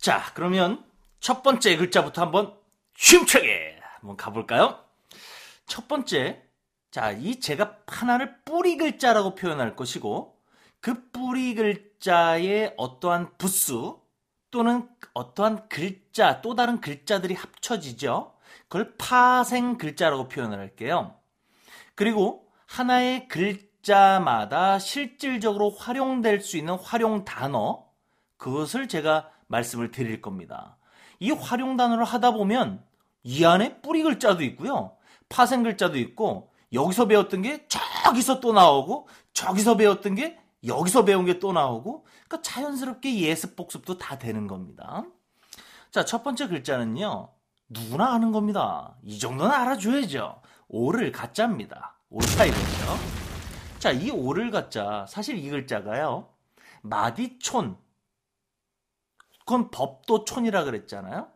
자, 그러면 첫 번째 글자부터 한번 힘차게 한번 가볼까요? 첫 번째, 자, 이 제가 하나를 뿌리 글자라고 표현할 것이고, 그 뿌리 글자의 어떠한 부수 또는 어떠한 글자, 또 다른 글자들이 합쳐지죠. 그걸 파생 글자라고 표현을 할게요. 그리고 하나의 글자마다 실질적으로 활용될 수 있는 활용 단어, 그것을 제가 말씀을 드릴 겁니다. 이 활용 단어를 하다 보면 이 안에 뿌리 글자도 있고요. 파생 글자도 있고 여기서 배웠던 게 저기서 또 나오고 저기서 배웠던 게 여기서 배운 게 또 나오고 그러니까 자연스럽게 예습 복습도 다 되는 겁니다. 자, 첫 번째 글자는요. 누구나 아는 겁니다. 이 정도는 알아줘야죠. 오를 가짜입니다. 옳다 이거죠. 자, 이 오를 가짜 사실 이 글자가요. 마디촌 그건 법도촌이라 그랬잖아요.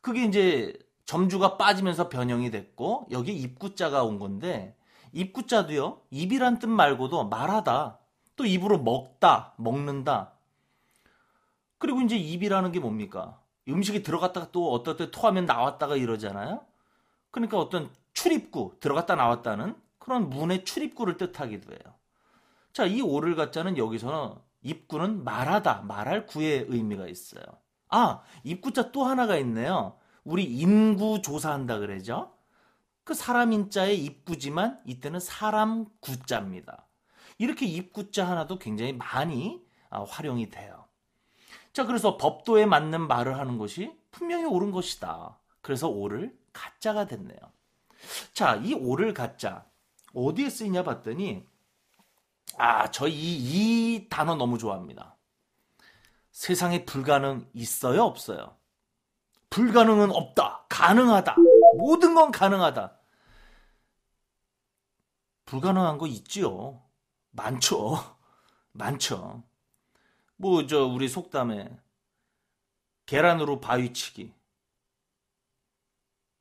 그게 이제 점주가 빠지면서 변형이 됐고 여기 입구자가 온 건데 입구자도요. 입이란 뜻 말고도 말하다 또 입으로 먹다 먹는다 그리고 이제 입이라는 게 뭡니까? 음식이 들어갔다가 또 어떨 때 토하면 나왔다가 이러잖아요. 그러니까 어떤 출입구 들어갔다 나왔다는 그런 문의 출입구를 뜻하기도 해요. 자, 이 오를 갖자는 여기서는 입구는 말하다, 말할 구의 의미가 있어요. 아, 입구자 또 하나가 있네요. 우리 인구 조사한다 그러죠? 그 사람 인자의 입구지만 이때는 사람 구자입니다. 이렇게 입구자 하나도 굉장히 많이 아, 활용이 돼요. 자, 그래서 법도에 맞는 말을 하는 것이 분명히 옳은 것이다. 그래서 오를 가짜가 됐네요. 자, 이 오를 가짜 어디에 쓰이냐 봤더니 아, 저 이 이 단어 너무 좋아합니다. 세상에 불가능 있어요, 없어요? 불가능은 없다. 가능하다. 모든 건 가능하다. 불가능한 거 있지요. 많죠. 많죠. 뭐, 저, 우리 속담에 계란으로 바위치기.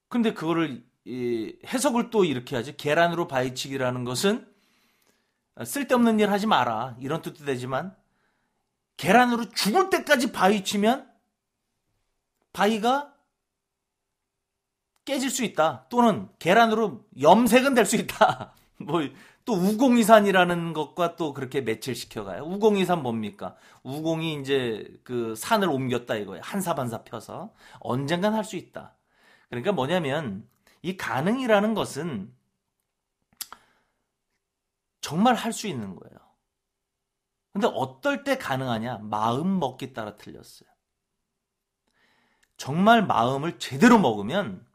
근데 그거를 이, 해석을 또 이렇게 하지. 계란으로 바위치기라는 것은 쓸데없는 일 하지 마라. 이런 뜻도 되지만 계란으로 죽을 때까지 바위 치면 바위가 깨질 수 있다. 또는 계란으로 염색은 될 수 있다. 뭐 또 우공이산이라는 것과 또 그렇게 매칠시켜 가요. 우공이산 뭡니까? 우공이 이제 그 산을 옮겼다 이거예요. 한삽 펴서 언젠간 할 수 있다. 그러니까 뭐냐면 이 가능이라는 것은 정말 할 수 있는 거예요. 근데 어떨 때 가능하냐? 마음 먹기 따라 틀렸어요. 정말 마음을 제대로 먹으면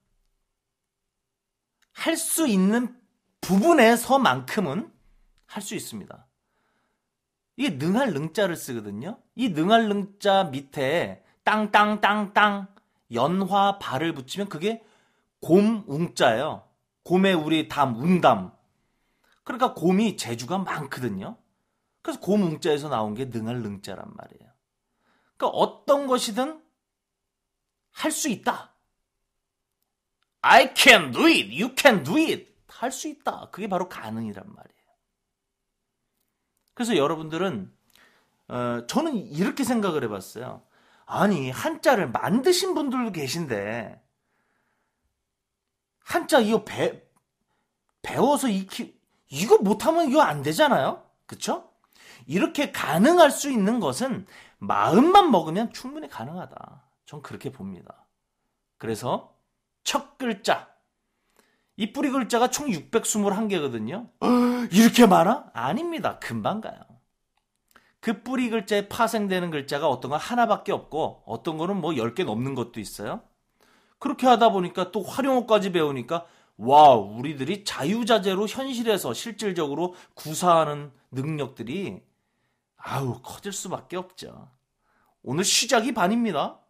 할 수 있는 부분에서만큼은 할 수 있습니다. 이게 능할 능자를 쓰거든요. 이 능할 능자 밑에 땅땅땅땅 연화 발을 붙이면 그게 곰 웅자예요. 곰에 우리 담, 웅담. 그러니까 곰이 재주가 많거든요. 그래서 곰웅자에서 나온 게 능할 능자란 말이에요. 그러니까 어떤 것이든 할 수 있다. I can do it. You can do it. 할 수 있다. 그게 바로 가능이란 말이에요. 그래서 여러분들은 어, 저는 이렇게 생각을 해봤어요. 아니 한자를 만드신 분들도 계신데 한자 이거 배 배워서 익히 이거 못하면 이거 안 되잖아요. 그쵸? 이렇게 가능할 수 있는 것은 마음만 먹으면 충분히 가능하다. 전 그렇게 봅니다. 그래서 첫 글자 이 뿌리 글자가 총 621개거든요. 이렇게 많아? 아닙니다. 금방 가요. 그 뿌리 글자에 파생되는 글자가 어떤 건 하나밖에 없고 어떤 거는 뭐 10개 넘는 것도 있어요. 그렇게 하다 보니까 또 활용어까지 배우니까 와, 우리들이 자유자재로 현실에서 실질적으로 구사하는 능력들이 아우, 커질 수밖에 없죠. 오늘 시작이 반입니다.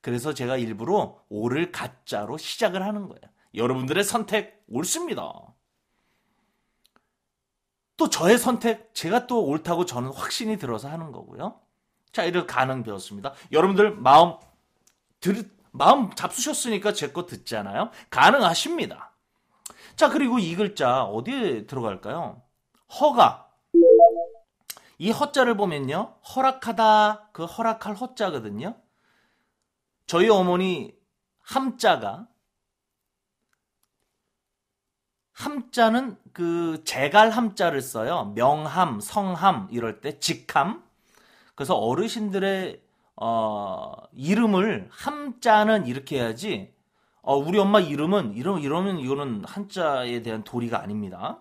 그래서 제가 일부러 오를 가짜로 시작을 하는 거예요. 여러분들의 선택 옳습니다. 또 저의 선택 제가 또 옳다고 저는 확신이 들어서 하는 거고요. 자, 이렇게 가능 배웠습니다. 여러분들 마음 들 마음 잡수셨으니까 제 거 듣잖아요. 가능하십니다. 자, 그리고 이 글자 어디에 들어갈까요? 허가. 이 허자를 보면요. 허락하다 그 허락할 허자거든요. 저희 어머니 함자가 함자는 그 제갈 함자를 써요. 명함, 성함 이럴 때 직함. 그래서 어르신들의 어, 이름을 함자는 이렇게 해야지. 어, 우리 엄마 이름은 이러, 이러면 이거는 한자에 대한 도리가 아닙니다.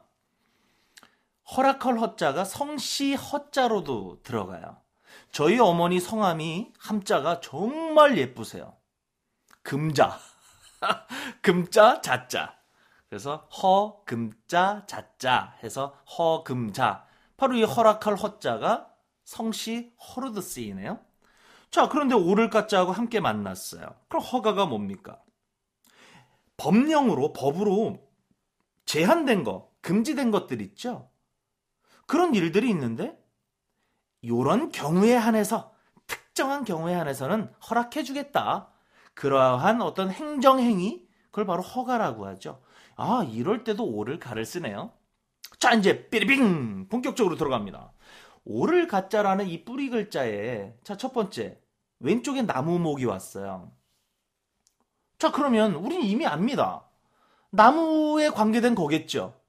허락할 허자가 성씨 허자로도 들어가요. 저희 어머니 성함이 함자가 정말 예쁘세요. 금자. 금자, 자자. 그래서 허, 금자, 자자 해서 허금자. 바로 이 허락할 허자가 성씨 허르드 쓰이네요. 자, 그런데 오를 가짜하고 함께 만났어요. 그럼 허가가 뭡니까? 법령으로, 법으로 제한된 거, 금지된 것들 있죠? 그런 일들이 있는데, 요런 경우에 한해서, 특정한 경우에 한해서는 허락해 주겠다. 그러한 어떤 행정 행위, 그걸 바로 허가라고 하죠. 아, 이럴 때도 오를 가를 쓰네요. 자, 이제 삐리빙! 본격적으로 들어갑니다. 오를 가짜라는 이 뿌리 글자에, 자, 첫 번째, 왼쪽에 나무목이 왔어요. 자, 그러면 우린 이미 압니다. 나무에 관계된 거겠죠.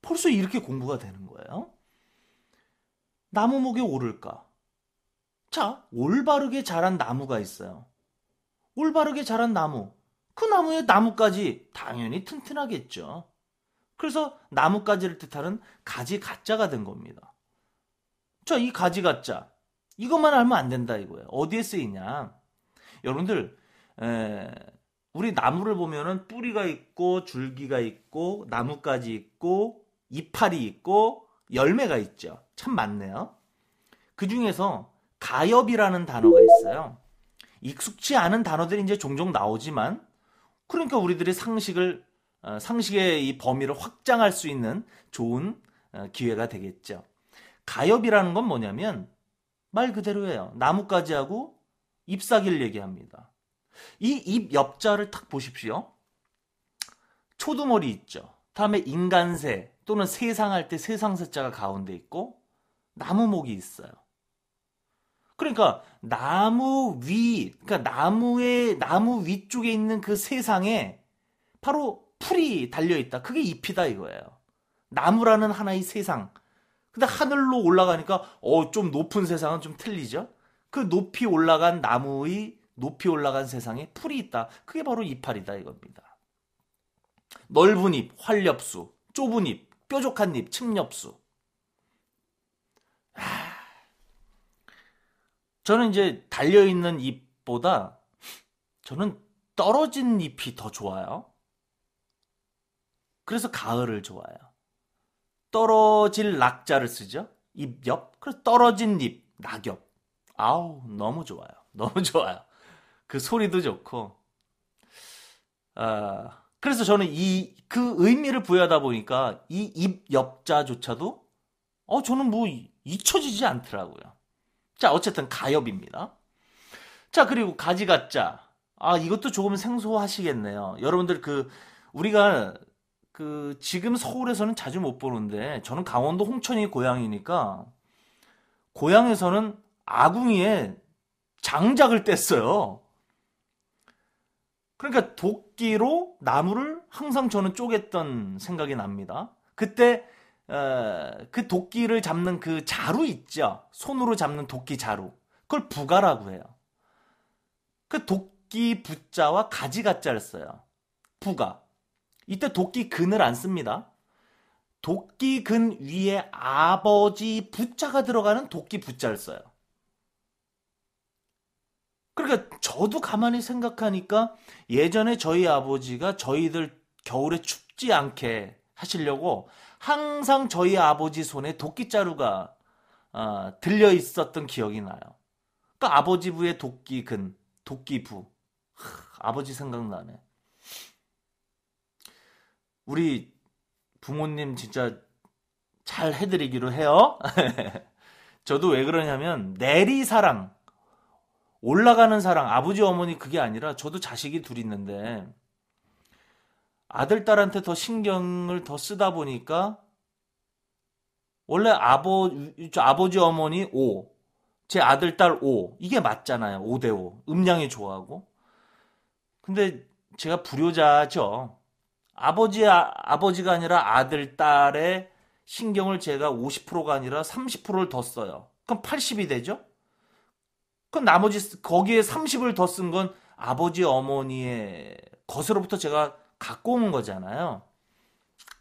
벌써 이렇게 공부가 되는 거예요. 나무목에 오를까? 자, 올바르게 자란 나무가 있어요. 올바르게 자란 나무. 그 나무의 나뭇가지 당연히 튼튼하겠죠. 그래서 나뭇가지를 뜻하는 가지 가짜가 된 겁니다. 자, 이 가지 가짜. 이것만 알면 안 된다 이거예요. 어디에 쓰이냐? 여러분들, 에, 우리 나무를 보면은 뿌리가 있고 줄기가 있고 나뭇가지 있고 이파리 있고 열매가 있죠. 참 많네요. 그 중에서 가엽이라는 단어가 있어요. 익숙치 않은 단어들이 이제 종종 나오지만 그러니까 우리들의 상식을 어, 상식의 이 범위를 확장할 수 있는 좋은 어, 기회가 되겠죠. 가엽이라는 건 뭐냐면 말 그대로예요. 나뭇가지하고 잎사귀를 얘기합니다. 이잎 옆자를 탁 보십시오. 초두머리 있죠. 다음에 인간새 또는 세상 할 때 세상세자가 가운데 있고 나무목이 있어요. 그러니까 나무 위, 그러니까 나무의 나무 위쪽에 있는 그 세상에 바로 풀이 달려 있다. 그게 잎이다 이거예요. 나무라는 하나의 세상. 근데 하늘로 올라가니까 어 좀 높은 세상은 좀 틀리죠. 그 높이 올라간 나무의 높이 올라간 세상에 풀이 있다. 그게 바로 이파리다 이겁니다. 넓은 잎, 활엽수, 좁은 잎, 뾰족한 잎, 층엽수. 저는 이제 달려있는 잎보다 저는 떨어진 잎이 더 좋아요. 그래서 가을을 좋아해요. 떨어질 낙자를 쓰죠. 잎 옆. 그래서 떨어진 잎, 낙엽. 아우, 너무 좋아요. 너무 좋아요. 그 소리도 좋고. 아, 그래서 저는 이, 그 의미를 부여하다 보니까 이잎 옆자조차도, 어, 저는 뭐 잊혀지지 않더라고요. 자, 어쨌든 가엽입니다. 자, 그리고 가지가짜. 아, 이것도 조금 생소하시겠네요. 여러분들 그, 우리가 그, 지금 서울에서는 자주 못 보는데, 저는 강원도 홍천이 고향이니까, 고향에서는 아궁이에 장작을 뗐어요. 그러니까 도끼로 나무를 항상 저는 쪼갰던 생각이 납니다. 그때 어, 그 도끼를 잡는 그 자루 있죠. 손으로 잡는 도끼 자루. 그걸 부가라고 해요. 그 도끼 부자와 가지 가자를 써요. 부가. 이때 도끼 근을 안 씁니다. 도끼 근 위에 아버지 부자가 들어가는 도끼 부자를 써요. 그러니까 저도 가만히 생각하니까 예전에 저희 아버지가 저희들 겨울에 춥지 않게 하시려고 항상 저희 아버지 손에 도끼자루가 어, 들려 있었던 기억이 나요. 그러니까 아버지 부의 도끼 근, 도끼 부. 하, 아버지 생각나네. 우리 부모님 진짜 잘 해드리기로 해요. 저도 왜 그러냐면 내리 사랑, 올라가는 사랑, 아버지 어머니 그게 아니라 저도 자식이 둘 있는데 아들, 딸한테 더 신경을 더 쓰다 보니까 원래 아버, 아버지, 어머니 5, 제 아들, 딸 5. 이게 맞잖아요. 5대 5. 음량이 좋아하고. 근데 제가 불효자죠. 아버지, 아, 아버지가 아니라 아들, 딸의 신경을 제가 50%가 아니라 30%를 더 써요. 그럼 80이 되죠? 그럼 나머지, 거기에 30을 더 쓴 건 아버지, 어머니의 것으로부터 제가 갖고 온 거잖아요.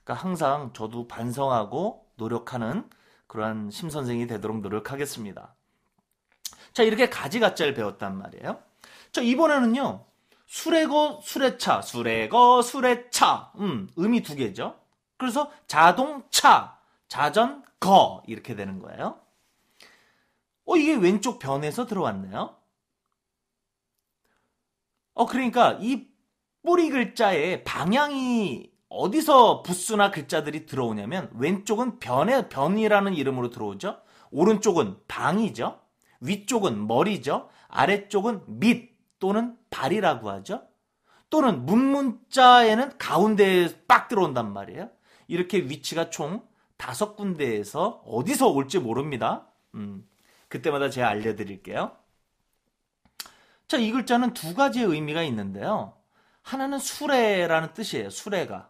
그러니까 항상 저도 반성하고 노력하는 그러한 심선생이 되도록 노력하겠습니다. 자, 이렇게 가지가짜를 배웠단 말이에요. 자, 이번에는요. 수레거, 수레차, 수레거, 수레차. 음, 의미 두 개죠. 그래서 자동차, 자전거 이렇게 되는 거예요. 어, 이게 왼쪽 변에서 들어왔네요. 어, 그러니까 이 뿌리 글자에 방향이 어디서 부수나 글자들이 들어오냐면 왼쪽은 변의 변이라는 이름으로 들어오죠. 오른쪽은 방이죠. 위쪽은 머리죠. 아래쪽은 밑 또는 발이라고 하죠. 또는 문문자에는 가운데에 빡 들어온단 말이에요. 이렇게 위치가 총 다섯 군데에서 어디서 올지 모릅니다. 음, 그때마다 제가 알려드릴게요. 자, 이 글자는 두 가지의 의미가 있는데요. 하나는 수레라는 뜻이에요. 수레가.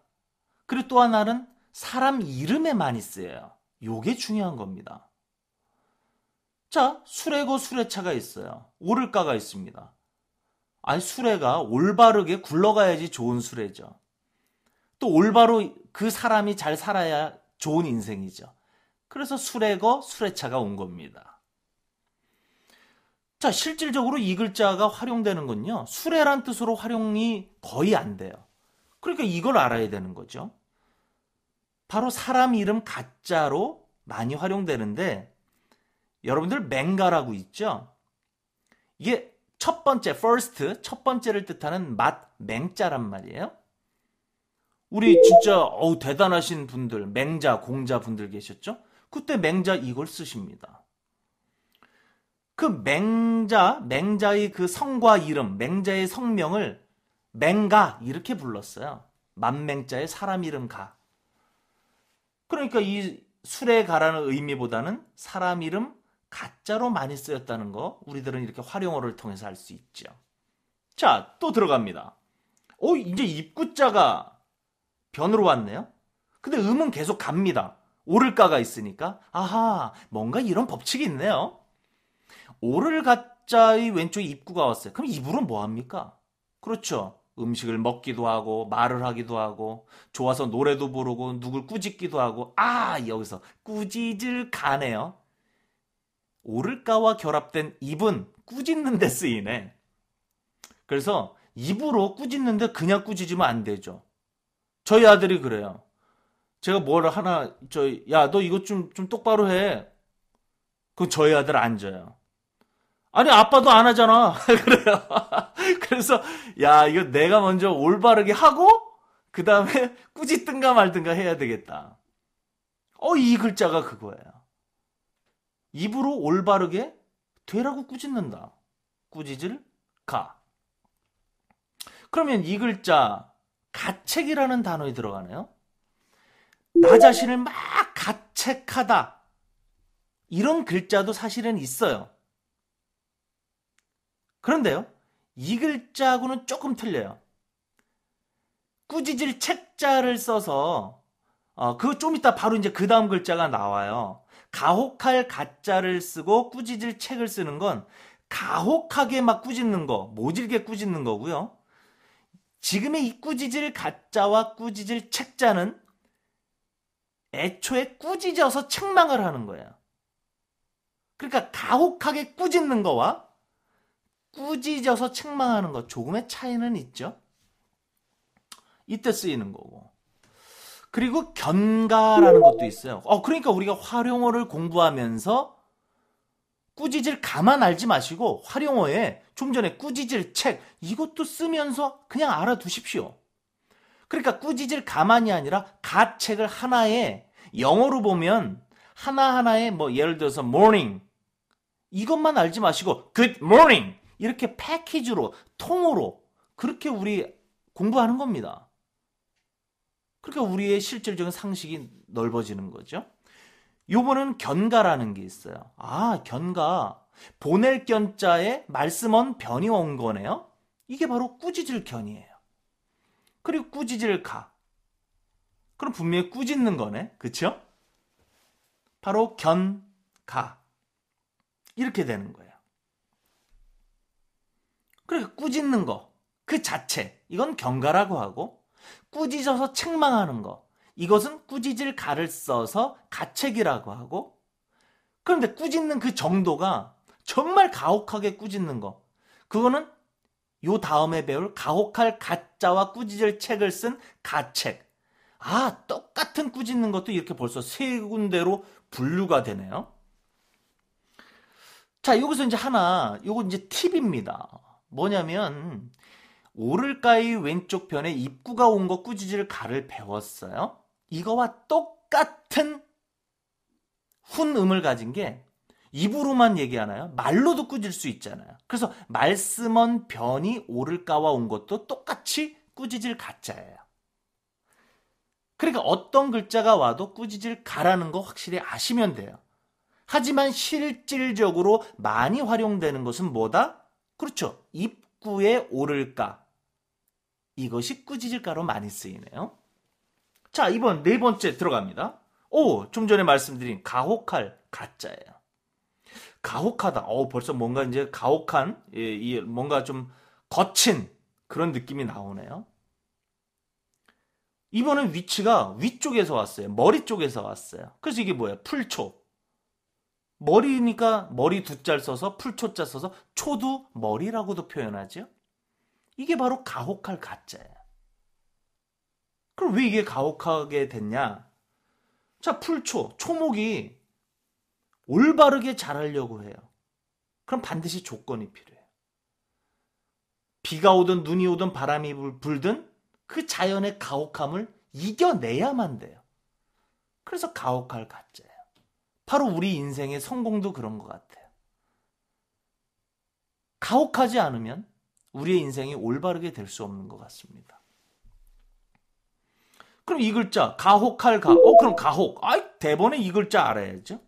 그리고 또 하나는 사람 이름에 많이 쓰여요. 요게 중요한 겁니다. 자, 수레고 수레차가 있어요. 오를까가 있습니다. 아니, 수레가 올바르게 굴러가야지 좋은 수레죠. 또 올바로 그 사람이 잘 살아야 좋은 인생이죠. 그래서 수레거 수레차가 온 겁니다. 자, 실질적으로 이 글자가 활용되는 건요. 수레란 뜻으로 활용이 거의 안 돼요. 그러니까 이걸 알아야 되는 거죠. 바로 사람 이름 가짜로 많이 활용되는데 여러분들 맹가라고 있죠? 이게 첫 번째, first, 첫 번째를 뜻하는 맛, 맹자란 말이에요. 우리 진짜 어우 대단하신 분들, 맹자, 공자 분들 계셨죠? 그때 맹자 이걸 쓰십니다. 그 맹자, 맹자의 그 성과 이름, 맹자의 성명을 맹가 이렇게 불렀어요. 만맹자의 사람 이름 가. 그러니까 이 술에 가라는 의미보다는 사람 이름 가짜로 많이 쓰였다는 거 우리들은 이렇게 활용어를 통해서 알 수 있죠. 자, 또 들어갑니다. 오, 이제 입구자가 변으로 왔네요. 근데 음은 계속 갑니다. 오를까가 있으니까 아하, 뭔가 이런 법칙이 있네요. 오를 가짜의 왼쪽에 입구가 왔어요. 그럼 입으로 뭐 합니까? 그렇죠. 음식을 먹기도 하고 말을 하기도 하고 좋아서 노래도 부르고 누굴 꾸짖기도 하고 아 여기서 꾸짖을 가네요. 오를까와 결합된 입은 꾸짖는 데 쓰이네. 그래서 입으로 꾸짖는데 그냥 꾸짖으면 안 되죠. 저희 아들이 그래요. 제가 뭘 하나, 저, 야, 너 이것 좀, 좀 똑바로 해. 그 저희 아들 앉아요. 아니, 아빠도 안 하잖아. 그래요. 그래서, 야, 이거 내가 먼저 올바르게 하고, 그 다음에 꾸짖든가 말든가 해야 되겠다. 어, 이 글자가 그거예요. 입으로 올바르게 되라고 꾸짖는다. 꾸짖을 가. 그러면 이 글자 가책이라는 단어에 들어가네요. 나 자신을 막 가책하다. 이런 글자도 사실은 있어요. 그런데요, 이 글자하고는 조금 틀려요. 꾸짖을 책자를 써서, 어, 그거 좀 이따 바로 이제 그 다음 글자가 나와요. 가혹할 가짜를 쓰고 꾸짖을 책을 쓰는 건 가혹하게 막 꾸짖는 거, 모질게 꾸짖는 거고요. 지금의 이 꾸짖을 가짜와 꾸짖을 책자는 애초에 꾸짖어서 책망을 하는 거예요. 그러니까 가혹하게 꾸짖는 거와 꾸짖어서 책망하는 것 조금의 차이는 있죠. 이때 쓰이는 거고. 그리고 견가라는 것도 있어요. 어, 그러니까 우리가 활용어를 공부하면서 꾸짖을 가만 알지 마시고 활용어에 좀 전에 꾸짖을 책 이것도 쓰면서 그냥 알아두십시오. 그러니까 꾸짖을 가만이 아니라 가 책을 하나에 영어로 보면 하나하나에 뭐 예를 들어서 morning 이것만 알지 마시고 good morning 이렇게 패키지로 통으로 그렇게 우리 공부하는 겁니다. 그러니까 우리의 실질적인 상식이 넓어지는 거죠. 요번은 견가라는 게 있어요. 아, 견가. 보낼 견자에 말씀은 변이 온 거네요. 이게 바로 꾸짖을 견이에요. 그리고 꾸짖을 가. 그럼 분명히 꾸짖는 거네. 그쵸? 바로 견, 가. 이렇게 되는 거예요. 그러니까 꾸짖는 거. 그 자체. 이건 견가라고 하고 꾸짖어서 책망하는 거. 이것은 꾸짖을 가를 써서 가책이라고 하고 그런데 꾸짖는 그 정도가 정말 가혹하게 꾸짖는 거. 그거는 요 다음에 배울 가혹할 가짜와 꾸짖을 책을 쓴 가책. 아, 똑같은 꾸짖는 것도 이렇게 벌써 세 군데로 분류가 되네요. 자, 여기서 이제 하나, 요거 이제 팁입니다. 뭐냐면, 오를까이 왼쪽 편에 입구가 온 거 꾸짖을 가를 배웠어요. 이거와 똑같은 훈음을 가진 게 입으로만 얘기하나요? 말로도 꾸질 수 있잖아요. 그래서 말씀은 변이 오를까와 온 것도 똑같이 꾸짖을 가짜예요. 그러니까 어떤 글자가 와도 꾸짖을 가라는 거 확실히 아시면 돼요. 하지만 실질적으로 많이 활용되는 것은 뭐다? 그렇죠. 입구에 오를까. 이것이 꾸짖을까로 많이 쓰이네요. 자, 이번 네 번째 들어갑니다. 오, 좀 전에 말씀드린 가혹할 가짜예요. 가혹하다. 어, 벌써 뭔가 이제 가혹한, 예, 이 뭔가 좀 거친 그런 느낌이 나오네요. 이번엔 위치가 위쪽에서 왔어요. 머리 쪽에서 왔어요. 그래서 이게 뭐예요? 풀초. 머리니까 머리 두 짤 써서 풀초자 써서 초두 머리라고도 표현하죠. 이게 바로 가혹할 가짜예요. 그럼 왜 이게 가혹하게 됐냐? 자, 풀초, 초목이 올바르게 자라려고 해요. 그럼 반드시 조건이 필요해요. 비가 오든 눈이 오든 바람이 불든 그 자연의 가혹함을 이겨내야만 돼요. 그래서 가혹할 가짜예요. 바로 우리 인생의 성공도 그런 것 같아요. 가혹하지 않으면 우리의 인생이 올바르게 될 수 없는 것 같습니다. 그럼 이 글자 가혹할 가. 어 그럼 가혹. 아이 대본에 이 글자 알아야죠.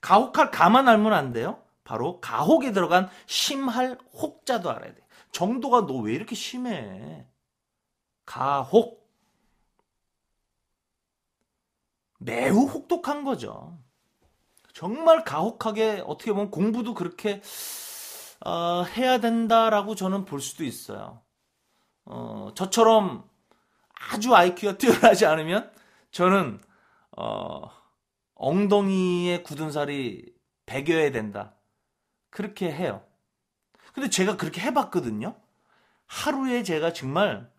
가혹할 가만 알면 안 돼요. 바로 가혹에 들어간 심할 혹자도 알아야 돼. 정도가 너 왜 이렇게 심해? 가혹. 매우 혹독한 거죠. 정말 가혹하게 어떻게 보면 공부도 그렇게 어, 해야 된다라고 저는 볼 수도 있어요. 어, 저처럼 아주 IQ가 뛰어나지 않으면 저는 어, 엉덩이에 굳은 살이 배겨야 된다. 그렇게 해요. 근데 제가 그렇게 해봤거든요. 하루에 제가 정말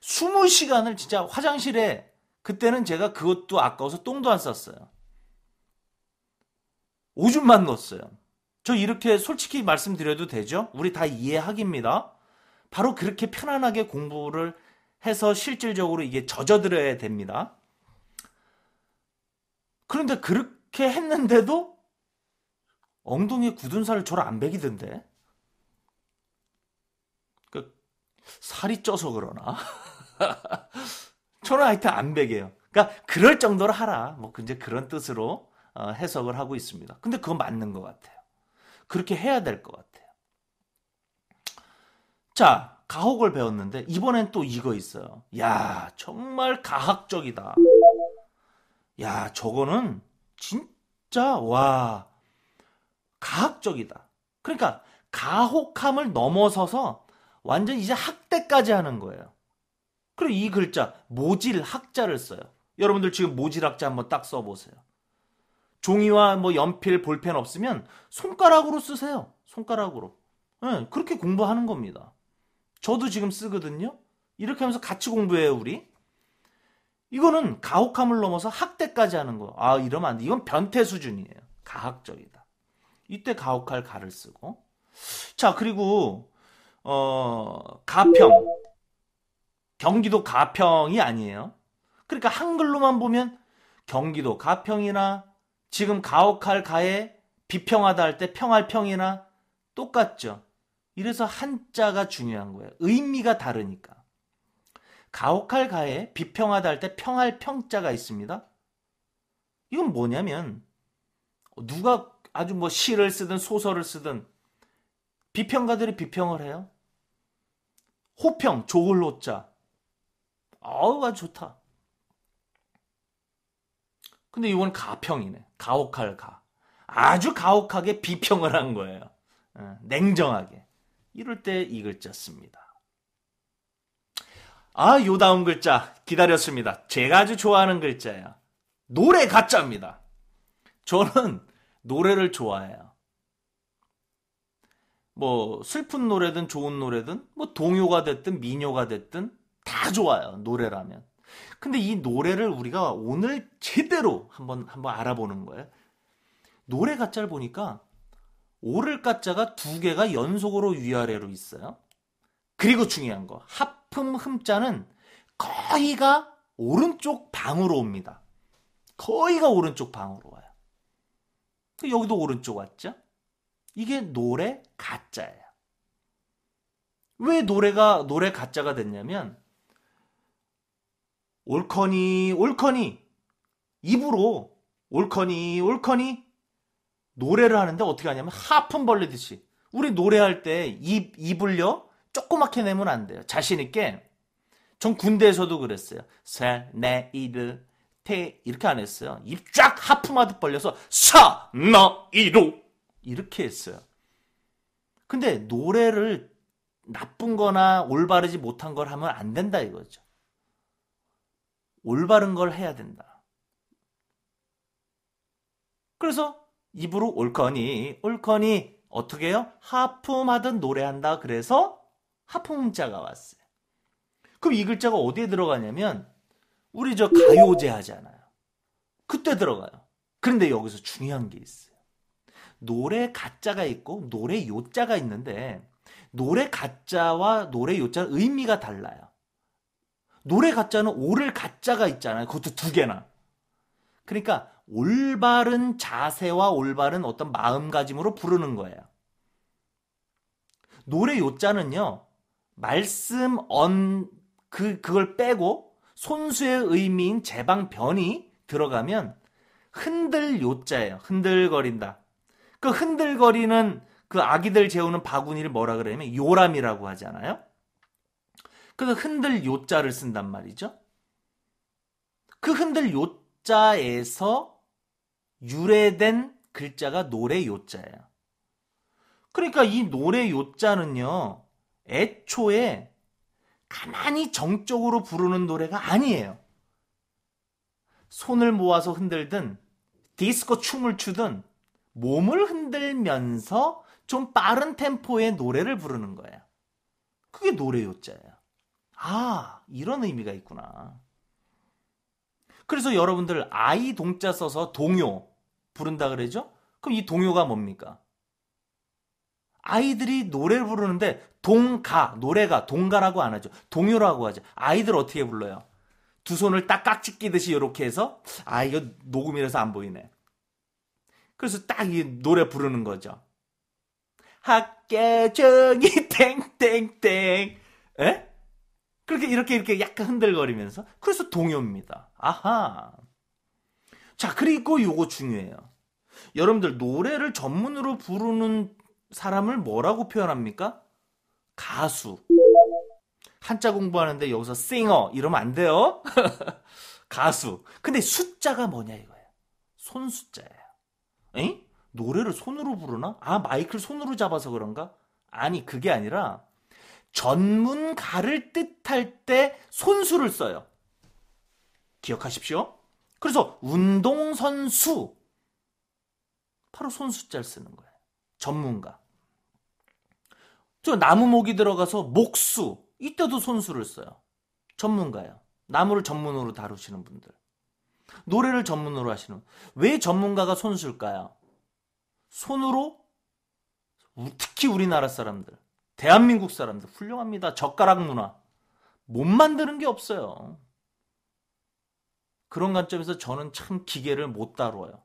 20시간을 진짜 화장실에 그때는 제가 그것도 아까워서 똥도 안 쌌어요. 오줌만 넣었어요. 저 이렇게 솔직히 말씀드려도 되죠? 우리 다 이해하기입니다. 바로 그렇게 편안하게 공부를 해서 실질적으로 이게 젖어들어야 됩니다. 그런데 그렇게 했는데도 엉덩이에 굳은 살을 저를 안 베기던데. 그 살이 쪄서 그러나? 저는 하여튼 안 베게요. 그러니까 그럴 정도로 하라. 뭐 이제 그런 뜻으로 어, 해석을 하고 있습니다. 근데 그건 맞는 것 같아요. 그렇게 해야 될 것 같아요. 자, 가혹을 배웠는데 이번엔 또 이거 있어요. 야, 정말 가학적이다. 야, 저거는 진짜 와 가학적이다. 그러니까 가혹함을 넘어서서 완전 이제 학대까지 하는 거예요. 그리고 이 글자 모질 학자를 써요. 여러분들 지금 모질 학자 한번 딱 써보세요. 종이와 뭐 연필, 볼펜 없으면 손가락으로 쓰세요. 손가락으로. 네, 그렇게 공부하는 겁니다. 저도 지금 쓰거든요. 이렇게 하면서 같이 공부해요, 우리. 이거는 가혹함을 넘어서 학대까지 하는 거. 아, 이러면 안 돼. 이건 변태 수준이에요. 가학적이다. 이때 가혹할 가를 쓰고. 자, 그리고, 어, 가평. 경기도 가평이 아니에요. 그러니까 한글로만 보면 경기도 가평이나 지금 가혹할 가에 비평하다 할 때 평할 평이나 똑같죠. 이래서 한자가 중요한 거예요. 의미가 다르니까. 가혹할 가에 비평하다 할 때 평할 평자가 있습니다. 이건 뭐냐면 누가 아주 뭐 시를 쓰든 소설을 쓰든 비평가들이 비평을 해요. 호평, 호자. 아우, 아주 좋다. 근데 이건 가평이네. 가혹할 가. 아주 가혹하게 비평을 한 거예요. 어, 냉정하게. 이럴 때 이 글자 씁니다. 아, 요 다음 글자 기다렸습니다. 제가 아주 좋아하는 글자예요. 노래 가짜입니다. 저는 노래를 좋아해요. 뭐 슬픈 노래든 좋은 노래든 뭐 동요가 됐든 민요가 됐든 다 좋아요. 노래라면. 근데 이 노래를 우리가 오늘 제대로 한번 한번 알아보는 거예요. 노래 가짜를 보니까 오를 가짜가 두 개가 연속으로 위아래로 있어요. 그리고 중요한 거 하품 흠자는 거의가 오른쪽 방으로 옵니다. 거의가 오른쪽 방으로 와요. 여기도 오른쪽 왔죠? 이게 노래 가짜예요. 왜 노래가 노래 가짜가 됐냐면 옳거니 옳거니 입으로 옳거니 옳거니 노래를 하는데 어떻게 하냐면 하품 벌리듯이 우리 노래할 때 입 입을요 조그맣게 내면 안 돼요. 자신 있게 전 군대에서도 그랬어요. 살, 내, 이르, 태 이렇게 안 했어요. 입 쫙 하품하듯 벌려서 사, 나, 이로 이렇게 했어요. 근데 노래를 나쁜 거나 올바르지 못한 걸 하면 안 된다 이거죠. 올바른 걸 해야 된다. 그래서 입으로 옳거니 옳거니 어떻게 해요? 하품하듯 노래한다. 그래서 하품자가 왔어요. 그럼 이 글자가 어디에 들어가냐면 우리 저 가요제 하잖아요. 그때 들어가요. 그런데 여기서 중요한 게 있어요. 노래 가짜가 있고 노래 요자가 있는데 노래 가짜와 노래 요자 의미가 달라요. 노래 가짜는 오를 가짜가 있잖아요. 그것도 두 개나. 그러니까 올바른 자세와 올바른 어떤 마음가짐으로 부르는 거예요. 노래 요자는요. 말씀 언 그 그걸 빼고 손수의 의미인 제방변이 들어가면 흔들 요자예요. 흔들거린다. 그 흔들거리는 그 아기들 재우는 바구니를 뭐라 그러냐면 요람이라고 하잖아요. 그래서 흔들 요자를 쓴단 말이죠. 그 흔들 요자에서 유래된 글자가 노래 요자예요. 그러니까 이 노래 요자는요, 애초에 가만히 정적으로 부르는 노래가 아니에요. 손을 모아서 흔들든 디스코 춤을 추든 몸을 흔들면서 좀 빠른 템포의 노래를 부르는 거예요. 그게 노래 요자예요. 아, 이런 의미가 있구나. 그래서 여러분들 아이 동자 써서 동요 부른다 그러죠? 그럼 이 동요가 뭡니까? 아이들이 노래를 부르는데 동가, 노래가 동가라고 안 하죠. 동요라고 하죠. 아이들 어떻게 불러요? 두 손을 딱 깍지 끼듯이 이렇게 해서 아 이거 녹음이라서 안 보이네. 그래서 딱 이 노래 부르는 거죠. 학계정이 땡땡땡. 에? 그렇게 이렇게 이렇게 약간 흔들거리면서 그래서 동요입니다. 아하. 자, 그리고 요거 중요해요. 여러분들 노래를 전문으로 부르는 사람을 뭐라고 표현합니까? 가수. 한자 공부하는데 여기서 싱어 이러면 안 돼요. 가수. 근데 숫자가 뭐냐 이거예요. 손 숫자예요. 에? 노래를 손으로 부르나? 아, 마이크를 손으로 잡아서 그런가? 아니, 그게 아니라 전문가를 뜻할 때 손수를 써요. 기억하십시오. 그래서 운동선수 바로 손수자를 쓰는 거예요. 전문가. 저 나무목이 들어가서 목수 이때도 손수를 써요. 전문가예요. 나무를 전문으로 다루시는 분들. 노래를 전문으로 하시는 왜 전문가가 손수일까요? 손으로 특히 우리나라 사람들 대한민국 사람들 훌륭합니다. 젓가락 문화. 못 만드는 게 없어요. 그런 관점에서 저는 참 기계를 못 다뤄요.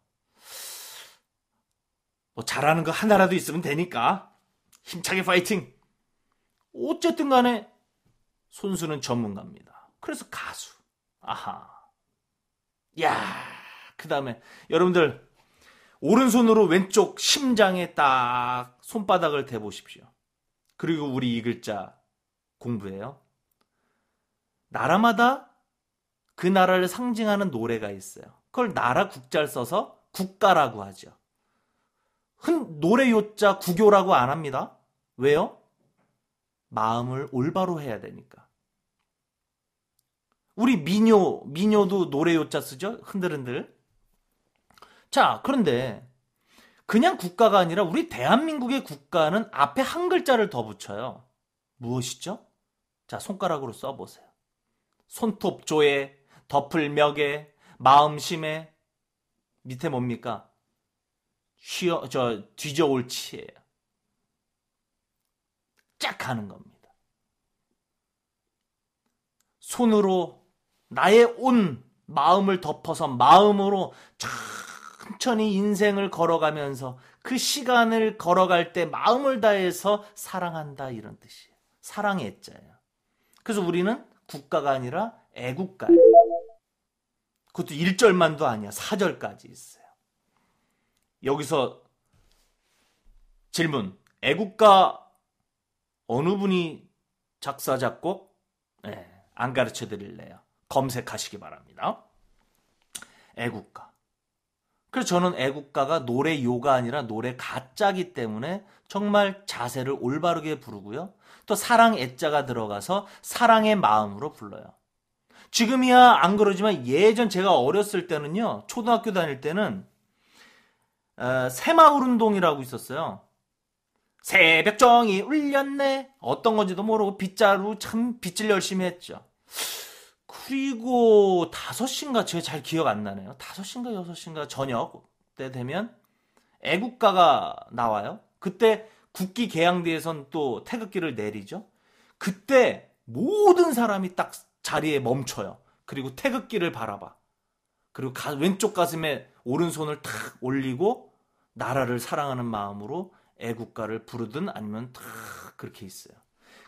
뭐 잘하는 거 하나라도 있으면 되니까 힘차게 파이팅. 어쨌든 간에 손수는 전문가입니다. 그래서 가수. 아하. 야, 그 다음에 여러분들 오른손으로 왼쪽 심장에 딱 손바닥을 대 보십시오. 그리고 우리 이 글자 공부해요. 나라마다 그 나라를 상징하는 노래가 있어요. 그걸 나라 국자를 써서 국가라고 하죠. 흔 노래 요자 국교라고 안 합니다. 왜요? 마음을 올바로 해야 되니까. 우리 미녀, 미녀도 노래 요자 쓰죠? 흔들흔들. 자, 그런데 그냥 국가가 아니라 우리 대한민국의 국가는 앞에 한 글자를 더 붙여요. 무엇이죠? 자, 손가락으로 써보세요. 손톱 조에, 덮을 멱에, 마음심에, 밑에 뭡니까? 쉬어, 저, 뒤져올 치예요. 쫙 하는 겁니다. 손으로 나의 온 마음을 덮어서 마음으로 천천히 인생을 걸어가면서 그 시간을 걸어갈 때 마음을 다해서 사랑한다 이런 뜻이에요. 사랑의 애자예요. 그래서 우리는 국가가 아니라 애국가예요. 그것도 1절만도 아니야. 4절까지 있어요. 여기서 질문. 애국가 어느 분이 작사, 작곡? 네, 안 가르쳐 드릴래요. 검색하시기 바랍니다. 애국가. 그래서 저는 애국가가 노래 요가 아니라 노래 가짜기 때문에 정말 자세를 올바르게 부르고요. 또 사랑 애자가 들어가서 사랑의 마음으로 불러요. 지금이야 안 그러지만 예전 제가 어렸을 때는요. 초등학교 다닐 때는 어, 새마을 운동이라고 있었어요. 새벽정이 울렸네. 어떤 건지도 모르고 빗자루 참 빗질 열심히 했죠. 그리고 5시인가 제가 잘 기억 안 나네요. 5시인가 6시인가 저녁 때 되면 애국가가 나와요. 그때 국기 개항대에선 또 태극기를 내리죠. 그때 모든 사람이 딱 자리에 멈춰요. 그리고 태극기를 바라봐. 그리고 가, 왼쪽 가슴에 오른손을 탁 올리고 나라를 사랑하는 마음으로 애국가를 부르든 아니면 탁 그렇게 있어요.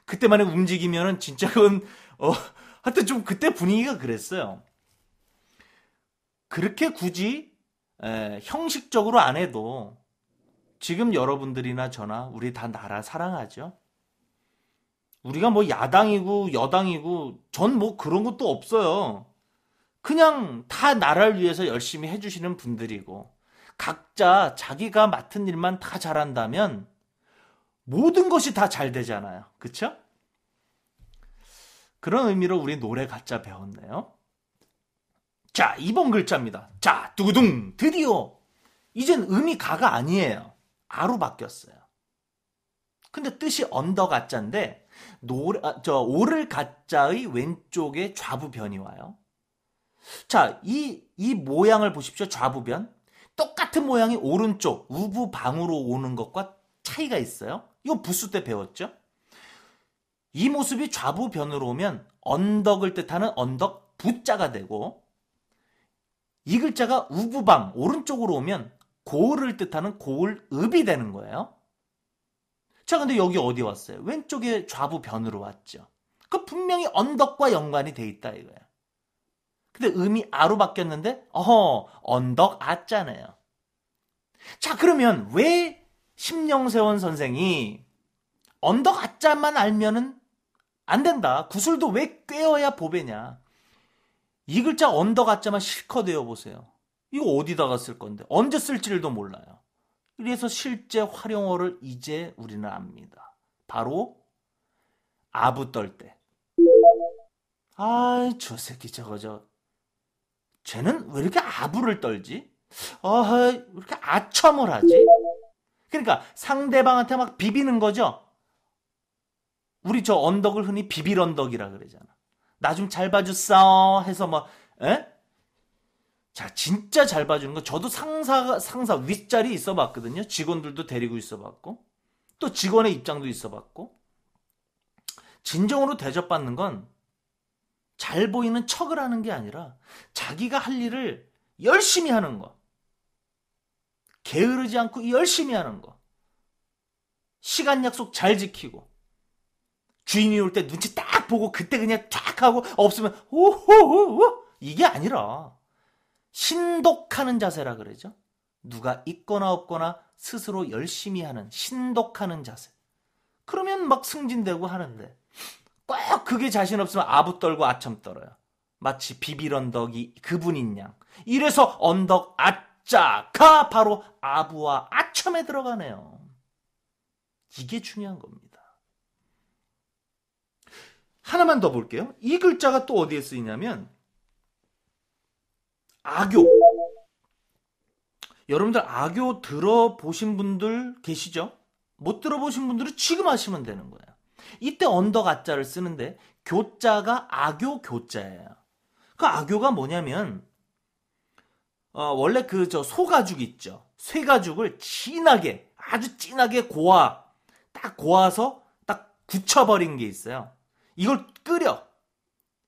그때만에 움직이면은 진짜 그건 어 하여튼 좀 그때 분위기가 그랬어요. 그렇게 굳이 에, 형식적으로 안 해도 지금 여러분들이나 저나 우리 다 나라 사랑하죠. 우리가 뭐 야당이고 여당이고 전 뭐 그런 것도 없어요. 그냥 다 나라를 위해서 열심히 해주시는 분들이고 각자 자기가 맡은 일만 다 잘한다면 모든 것이 다 잘 되잖아요. 그쵸? 그런 의미로 우리 노래 가 자 배웠네요. 자, 2번 글자입니다. 자, 두구둥! 드디어! 이젠 음이 가가 아니에요. 아로 바뀌었어요. 근데 뜻이 언덕 아 자인데, 노, 아, 저, 옳을 가 자의 왼쪽에 좌부 변이 와요. 자, 이, 이 모양을 보십시오. 좌부 변. 똑같은 모양이 오른쪽, 우부 방으로 오는 것과 차이가 있어요. 이거 부수 때 배웠죠? 이 모습이 좌부변으로 오면 언덕을 뜻하는 언덕 부자가 되고 이 글자가 우부방 오른쪽으로 오면 고을을 뜻하는 고을읍이 되는 거예요. 자, 근데 여기 어디 왔어요? 왼쪽에 좌부변으로 왔죠. 그 분명히 언덕과 연관이 돼 있다 이거야. 근데 음이 아로 바뀌었는데 어허 언덕 아잖아요. 자, 그러면 왜 심영세원 선생이 언덕 아자만 알면은 안 된다. 구슬도 왜 꿰어야 보배냐. 이 글자 언더 가짜만 실컷 외워보세요. 이거 어디다가 쓸 건데 언제 쓸지를도 몰라요. 그래서 실제 활용어를 이제 우리는 압니다. 바로 아부 떨 때. 아이 저 새끼 저거 저 쟤는 왜 이렇게 아부를 떨지? 어왜 이렇게 아첨을 하지? 그러니까 상대방한테 막 비비는 거죠. 우리 저 언덕을 흔히 비빌 언덕이라 그러잖아. 나 좀 잘 봐줬어 해서 뭐 에? 자 진짜 잘 봐주는 거 저도 상사 상사 윗자리 있어 봤거든요. 직원들도 데리고 있어 봤고 또 직원의 입장도 있어 봤고 진정으로 대접받는 건 잘 보이는 척을 하는 게 아니라 자기가 할 일을 열심히 하는 거. 게으르지 않고 열심히 하는 거. 시간 약속 잘 지키고 주인이 올 때 눈치 딱 보고 그때 그냥 탁 하고 없으면 오호호호 이게 아니라 신독하는 자세라 그러죠. 누가 있거나 없거나 스스로 열심히 하는 신독하는 자세. 그러면 막 승진되고 하는데 꼭 그게 자신 없으면 아부 떨고 아첨 떨어요. 마치 비빌 언덕이 그분인 양. 이래서 언덕 아짜가 바로 아부와 아첨에 들어가네요. 이게 중요한 겁니다. 하나만 더 볼게요. 이 글자가 또 어디에 쓰이냐면 악교. 여러분들 악교 들어보신 분들 계시죠? 못 들어보신 분들은 지금 하시면 되는 거예요. 이때 언덕 아자를 쓰는데 교자가 악교 교자예요. 그 악교가 뭐냐면 어, 원래 그 저 소가죽 있죠. 쇠가죽을 진하게 아주 진하게 고아 딱 고아서 딱 굳혀버린 게 있어요. 이걸 끓여.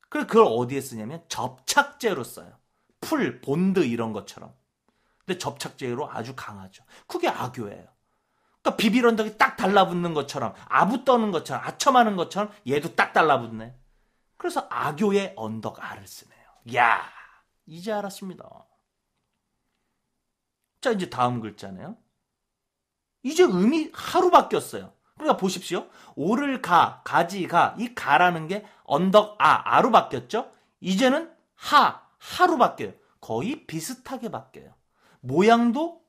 그래 그걸 어디에 쓰냐면 접착제로 써요. 풀, 본드 이런 것처럼. 근데 접착제로 아주 강하죠. 그게 아교예요. 그러니까 비빌 언덕이 딱 달라붙는 것처럼 아부 떠는 것처럼 아첨하는 것처럼 얘도 딱 달라붙네. 그래서 아교의 언덕 아를 쓰네요. 야 이제 알았습니다. 자 이제 다음 글자네요. 이제 음이 하로 바뀌었어요. 그러니까 보십시오. 오를 가, 가지 가, 이 가라는 게 언덕 아, 아로 바뀌었죠? 이제는 하, 하루 바뀌어요. 거의 비슷하게 바뀌어요. 모양도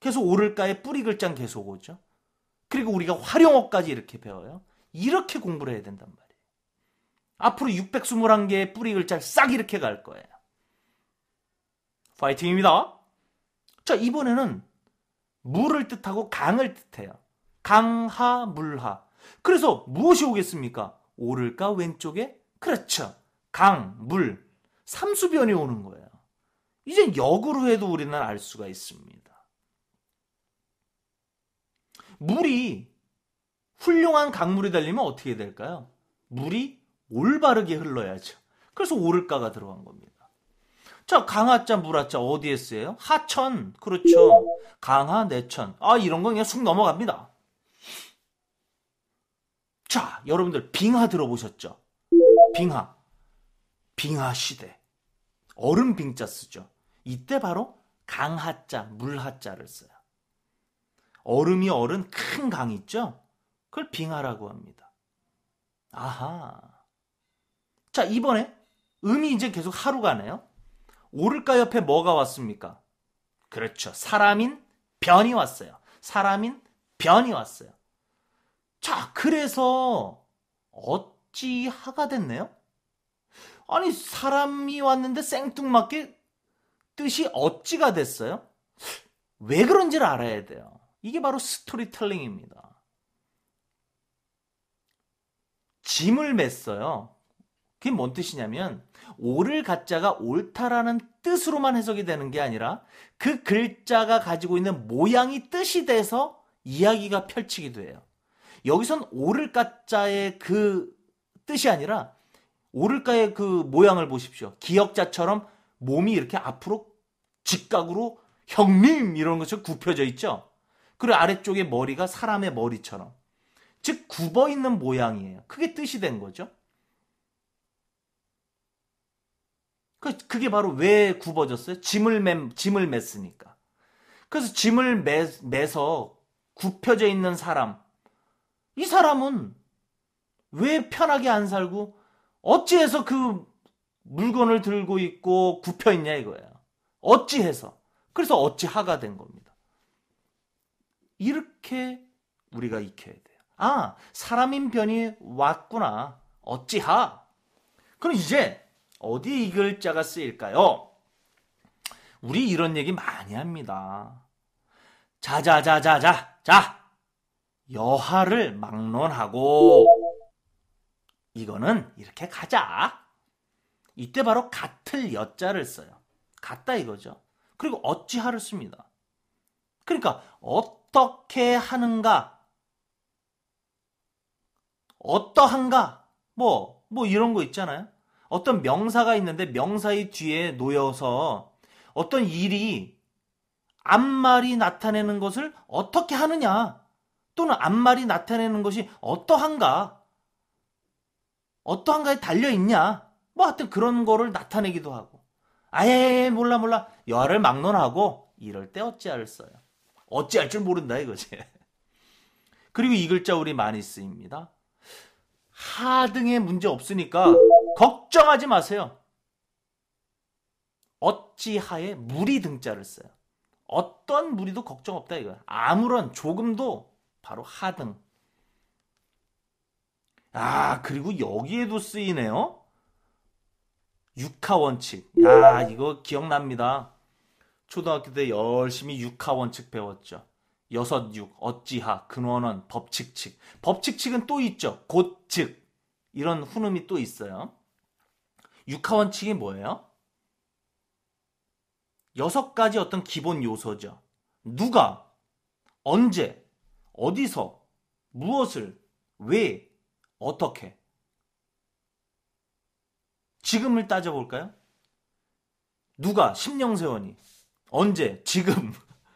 계속 오를까의 뿌리 글자는 계속 오죠. 그리고 우리가 활용어까지 이렇게 배워요. 이렇게 공부를 해야 된단 말이에요. 앞으로 621개의 뿌리 글자를 싹 이렇게 갈 거예요. 파이팅입니다. 자, 이번에는 물을 뜻하고 강을 뜻해요. 강하, 물하. 그래서 무엇이 오겠습니까? 오를까 왼쪽에? 그렇죠. 강, 물. 삼수변이 오는 거예요. 이제 역으로 해도 우리는 알 수가 있습니다. 물이 훌륭한 강물이 되려면 어떻게 될까요? 물이 올바르게 흘러야죠. 그래서 오를까가 들어간 겁니다. 자, 강하자, 물하자 어디에 쓰여요? 하천. 그렇죠. 강하, 내천. 아, 이런 건 그냥 쑥 넘어갑니다. 자, 여러분들 빙하 들어보셨죠? 빙하. 빙하 시대. 얼음 빙자 쓰죠. 이때 바로 강하자, 물하자를 써요. 얼음이 얼은 큰 강 있죠? 그걸 빙하라고 합니다. 아하. 자, 이번에 음이 이제 계속 하루 가네요. 오를까 옆에 뭐가 왔습니까? 그렇죠. 사람인 변이 왔어요. 사람인 변이 왔어요. 자, 그래서 어찌 하가 됐네요? 아니, 사람이 왔는데 생뚱맞게 뜻이 어찌가 됐어요? 왜 그런지를 알아야 돼요. 이게 바로 스토리텔링입니다. 짐을 맸어요. 그게 뭔 뜻이냐면 옳을 가짜가 옳다라는 뜻으로만 해석이 되는 게 아니라 그 글자가 가지고 있는 모양이 뜻이 돼서 이야기가 펼치기도 해요. 여기선 옳을 가짜의 그 뜻이 아니라 오를까의 그 모양을 보십시오. 기역자처럼 몸이 이렇게 앞으로 직각으로 형님 이런 것처럼 굽혀져 있죠. 그리고 아래쪽에 머리가 사람의 머리처럼 즉 굽어 있는 모양이에요. 그게 뜻이 된 거죠. 그, 그게 바로 왜 굽어졌어요? 짐을 매, 짐을 맸으니까. 그래서 짐을 매, 매서 굽혀져 있는 사람. 이 사람은 왜 편하게 안 살고 어찌해서 그 물건을 들고 있고 굽혀 있냐 이거예요. 어찌해서. 그래서 어찌하가 된 겁니다. 이렇게 우리가 익혀야 돼요. 아, 사람인 변이 왔구나. 어찌하. 그럼 이제 어디에 이 글자가 쓰일까요? 우리 이런 얘기 많이 합니다. 자자자자자, 자, 여하를 막론하고, 이거는 이렇게 가자. 이때 바로 같을 여자를 써요. 같다 이거죠. 그리고 어찌하를 씁니다. 그러니까 어떻게 하는가, 어떠한가, 뭐, 뭐 이런 거 있잖아요. 어떤 명사가 있는데 명사의 뒤에 놓여서 어떤 일이 앞말이 나타내는 것을 어떻게 하느냐 또는 앞말이 나타내는 것이 어떠한가 어떠한가에 달려 있냐 뭐 하여튼 그런 거를 나타내기도 하고 아예 몰라 몰라 여하를 막론하고 이럴 때 어찌할 써요. 어찌할 줄 모른다 이거지. 그리고 이 글자 우리 많이 쓰입니다. 하등에 문제 없으니까 걱정하지 마세요. 어찌하에 무리 등자를 써요. 어떤 무리도 걱정 없다 이거야. 아무런 조금도 바로 하등. 아 그리고 여기에도 쓰이네요. 육하 원칙. 야 이거 기억납니다. 초등학교 때 열심히 육하 원칙 배웠죠. 여섯 육, 어찌하, 근원원, 법칙칙. 법칙칙은 또 있죠. 곧즉. 이런 훈음이 또 있어요. 육하 원칙이 뭐예요? 여섯 가지 어떤 기본 요소죠. 누가, 언제, 어디서, 무엇을, 왜, 어떻게. 지금을 따져볼까요? 누가, 심령세원이, 언제, 지금,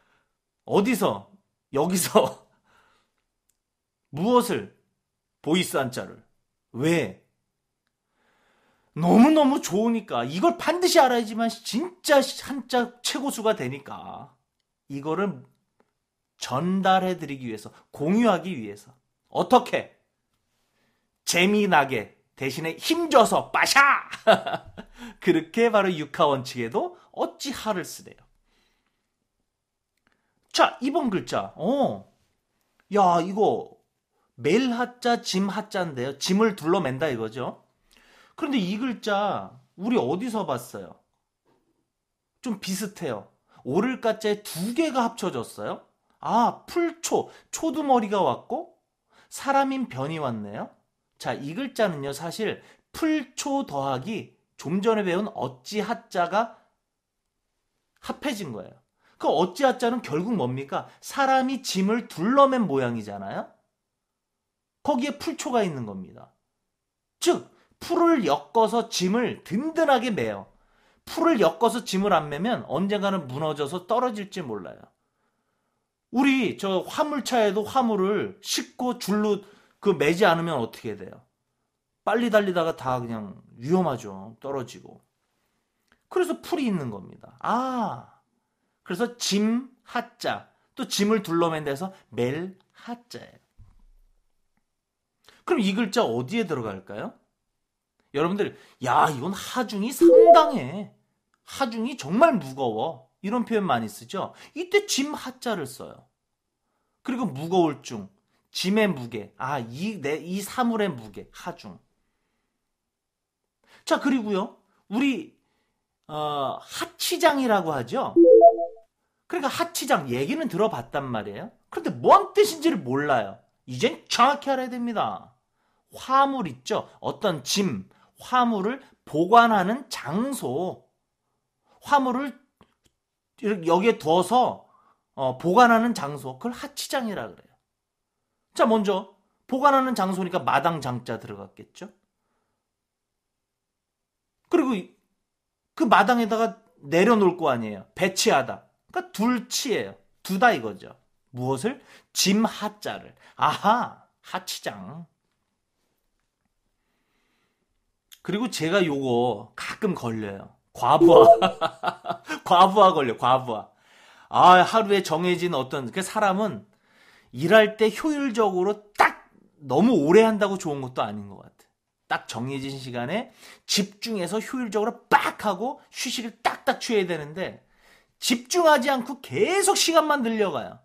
어디서, 여기서, 무엇을, 보이스 한자를, 왜? 너무너무 좋으니까. 이걸 반드시 알아야지만 진짜 한자 최고수가 되니까. 이거를 전달해 드리기 위해서 공유하기 위해서 어떻게 재미나게 대신에 힘줘서 빠샤 그렇게 바로 육하 원칙에도 어찌 하를 쓰래요. 자 이번 글자 어 야 이거 멜 하자 짐 하자인데요. 짐을 둘러맨다 이거죠. 그런데 이 글자 우리 어디서 봤어요? 좀 비슷해요. 오를 가자에 두 개가 합쳐졌어요. 아, 풀초, 초두머리가 왔고 사람인 변이 왔네요. 자, 이 글자는요, 사실 풀초 더하기 좀 전에 배운 어찌 하자가 합해진 거예요. 그 어찌 하자는 결국 뭡니까? 사람이 짐을 둘러맨 모양이잖아요. 거기에 풀초가 있는 겁니다. 즉, 풀을 엮어서 짐을 든든하게 매요. 풀을 엮어서 짐을 안 매면 언젠가는 무너져서 떨어질지 몰라요. 우리 저 화물차에도 화물을 싣고 줄로 그 매지 않으면 어떻게 돼요? 빨리 달리다가 다 그냥 위험하죠. 떨어지고. 그래서 풀이 있는 겁니다. 아, 그래서 짐 하자 또 짐을 둘러맨 데서 멜 하자예요. 그럼 이 글자 어디에 들어갈까요? 여러분들, 야, 이건 하중이 상당해. 하중이 정말 무거워. 이런 표현 많이 쓰죠? 이때 짐 하자를 써요. 그리고 무거울 중, 짐의 무게. 아, 이, 내, 이 사물의 무게. 하중. 자, 그리고요. 우리, 어, 하치장이라고 하죠? 그러니까 하치장 얘기는 들어봤단 말이에요. 그런데 뭔 뜻인지를 몰라요. 이젠 정확히 알아야 됩니다. 화물 있죠? 어떤 짐, 화물을 보관하는 장소, 화물을 여기에 둬서 어, 보관하는 장소, 그걸 하치장이라 그래요. 자, 먼저 보관하는 장소니까 마당 장자 들어갔겠죠? 그리고 그 마당에다가 내려놓을 거 아니에요. 배치하다. 그러니까 둘치예요. 두다 이거죠. 무엇을? 짐 하자를. 아하, 하치장. 그리고 제가 요거 가끔 걸려요. 과부하. 과부하 걸려, 과부하. 아, 하루에 정해진 어떤, 그 사람은 일할 때 효율적으로 딱 너무 오래 한다고 좋은 것도 아닌 것 같아. 딱 정해진 시간에 집중해서 효율적으로 빡 하고 휴식을 딱딱 취해야 되는데 집중하지 않고 계속 시간만 늘려가요.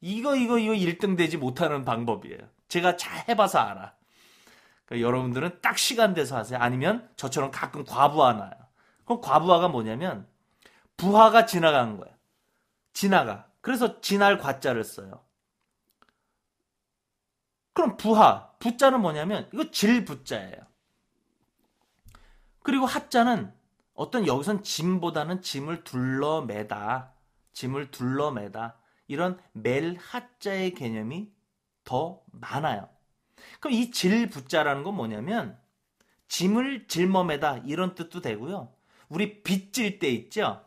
이거, 이거, 이거 1등 되지 못하는 방법이에요. 제가 잘 해봐서 알아. 그러니까 여러분들은 딱 시간 돼서 하세요. 아니면 저처럼 가끔 과부하 나요. 그럼 과부하가 뭐냐면 부하가 지나간 거예요. 지나가. 그래서 지날 과자를 써요. 그럼 부하, 부자는 뭐냐면 이거 질 부자예요. 그리고 하자는 어떤 여기선 짐보다는 짐을 둘러매다, 짐을 둘러매다 이런 멜 하자의 개념이 더 많아요. 그럼 이 질 부자라는 건 뭐냐면 짐을 짊어매다 이런 뜻도 되고요. 우리 빚질 때 있죠?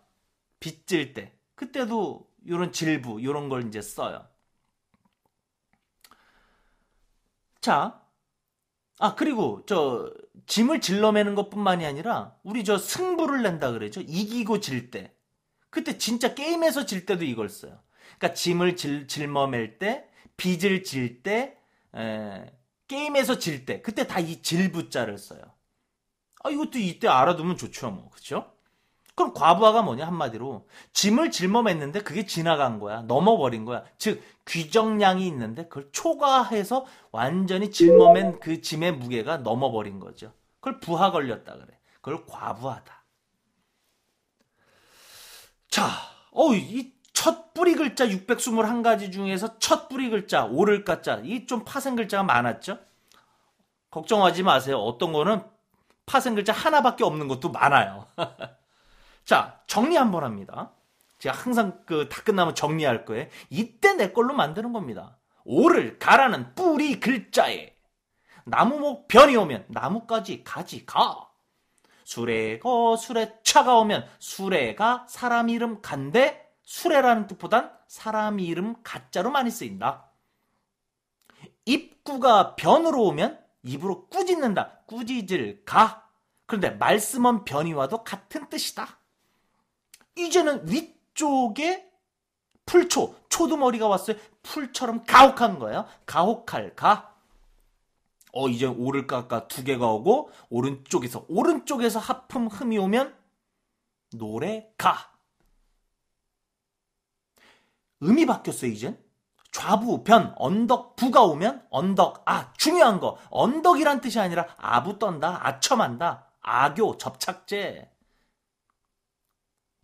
빚질 때. 그때도 이런 질부 이런 걸 이제 써요. 자, 아, 그리고 저 짐을 질러매는 것뿐만이 아니라 우리 저 승부를 낸다 그러죠. 이기고 질 때. 그때 진짜 게임에서 질 때도 이걸 써요. 그러니까 짐을 질, 짊어맬 때, 빚을 질 때, 에, 게임에서 질 때, 그때 다 이 질부자를 써요. 아, 이것도 이때 알아두면 좋죠, 뭐. 그쵸? 그럼 과부하가 뭐냐, 한마디로. 짐을 짊어맸는데 그게 지나간 거야. 넘어버린 거야. 즉, 규정량이 있는데 그걸 초과해서 완전히 짊어맨 그 짐의 무게가 넘어버린 거죠. 그걸 부하 걸렸다 그래. 그걸 과부하다. 자, 어, 이첫 뿌리 글자 621가지 중에서 첫 뿌리 글자, 오를 가자, 이 좀 파생 글자가 많았죠? 걱정하지 마세요. 어떤 거는 파생 글자 하나밖에 없는 것도 많아요. 자, 정리 한번 합니다. 제가 항상 그 다 끝나면 정리할 거예요. 이때 내 걸로 만드는 겁니다. 오를 가라는 뿌리 글자에 나무목 변이 오면 나무까지 가지 가. 수레거 수레 차가 오면 수레가 사람 이름 간데 수레라는 뜻보단 사람 이름 가짜로 많이 쓰인다. 입구가 변으로 오면 입으로 꾸짖는다. 꾸짖을 가. 그런데 말씀은 변이 와도 같은 뜻이다. 이제는 위쪽에 풀초, 초두머리가 왔어요. 풀처럼 가혹한 거예요. 가혹할 가. 어, 이제 오를 깎아 두 개가 오고, 오른쪽에서, 오른쪽에서 하품 흠이 오면, 노래 가. 음이 바뀌었어요, 이젠. 좌부, 변, 언덕, 부가 오면, 언덕, 아, 중요한 거. 언덕이란 뜻이 아니라, 아부 떤다, 아첨한다, 아교, 접착제.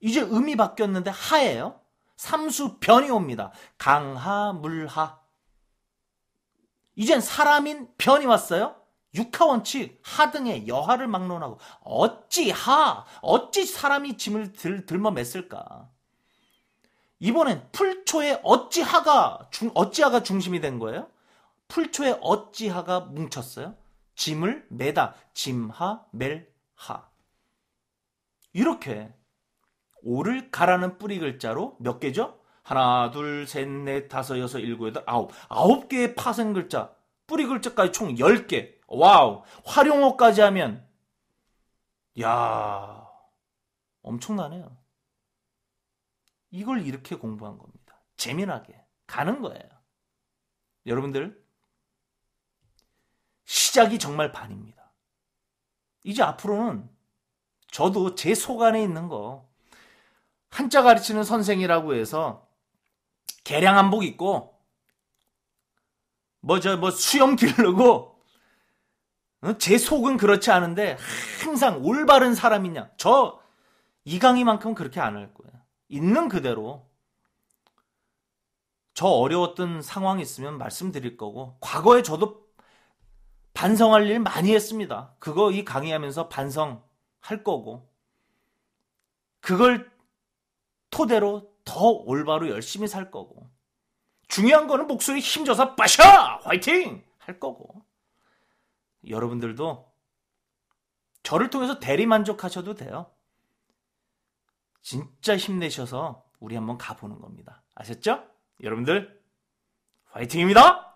이제 음이 바뀌었는데, 하예요. 삼수, 변이 옵니다. 강하, 물하. 이젠 사람인 변이 왔어요. 육하 원칙, 하등의 여하를 막론하고, 어찌 하, 어찌 사람이 짐을 들, 들머 맸을까. 이번엔 풀초에 어찌하가 중, 어찌하가 중심이 된 거예요. 풀초에 어찌하가 뭉쳤어요. 짐을 매다 짐하 멜하 이렇게 옳을 가라는 뿌리 글자로 몇 개죠? 하나, 둘, 셋, 넷, 다섯, 여섯, 일곱, 여덟, 아홉. 아홉 개의 파생 글자. 뿌리 글자까지 총 10개. 와우. 활용어까지 하면, 야 엄청나네요. 이걸 이렇게 공부한 겁니다. 재미나게 가는 거예요. 여러분들 시작이 정말 반입니다. 이제 앞으로는 저도 제 속 안에 있는 거 한자 가르치는 선생이라고 해서 개량 한복 입고 뭐 저뭐 수염 기르고 어? 제 속은 그렇지 않은데 항상 올바른 사람이냐 저 이강희만큼은 그렇게 안 할 거예요. 있는 그대로 저 어려웠던 상황이 있으면 말씀드릴 거고 과거에 저도 반성할 일 많이 했습니다. 그거 이 강의하면서 반성할 거고 그걸 토대로 더 올바로 열심히 살 거고 중요한 거는 목소리 힘줘서 빠샤 화이팅 할 거고 여러분들도 저를 통해서 대리 만족하셔도 돼요. 진짜 힘내셔서 우리 한번 가보는 겁니다. 아셨죠? 여러분들, 화이팅입니다!